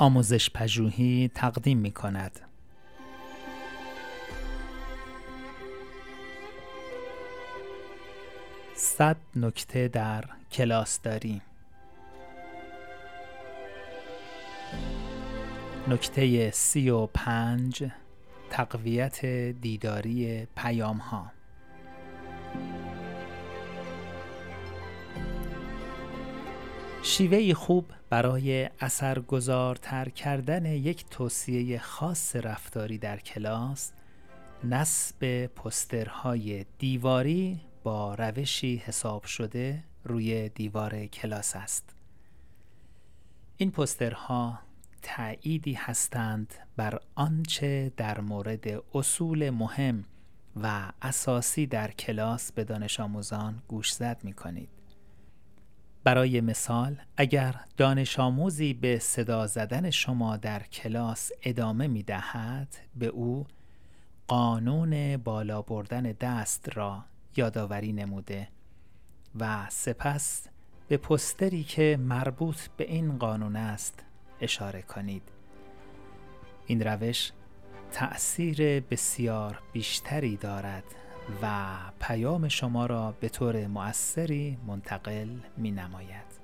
آموزش پژوهی تقدیم می کند. صد نکته در کلاس داریم. نکته سی و پنج تقویت دیداری پیام ها شیوه خوب برای اثرگذارتر کردن یک توصیه خاص رفتاری در کلاس نصب پسترهای دیواری با روشی حساب شده روی دیوار کلاس است این پسترها تأییدی هستند بر آنچه در مورد اصول مهم و اساسی در کلاس به دانش آموزان گوشزد می کنید. برای مثال اگر دانش آموزی به صدا زدن شما در کلاس ادامه می دهد به او قانون بالا بردن دست را یادآوری نموده و سپس به پستری که مربوط به این قانون است اشاره کنید. این روش تأثیر بسیار بیشتری دارد. و پیام شما را به طور مؤثری منتقل می نماید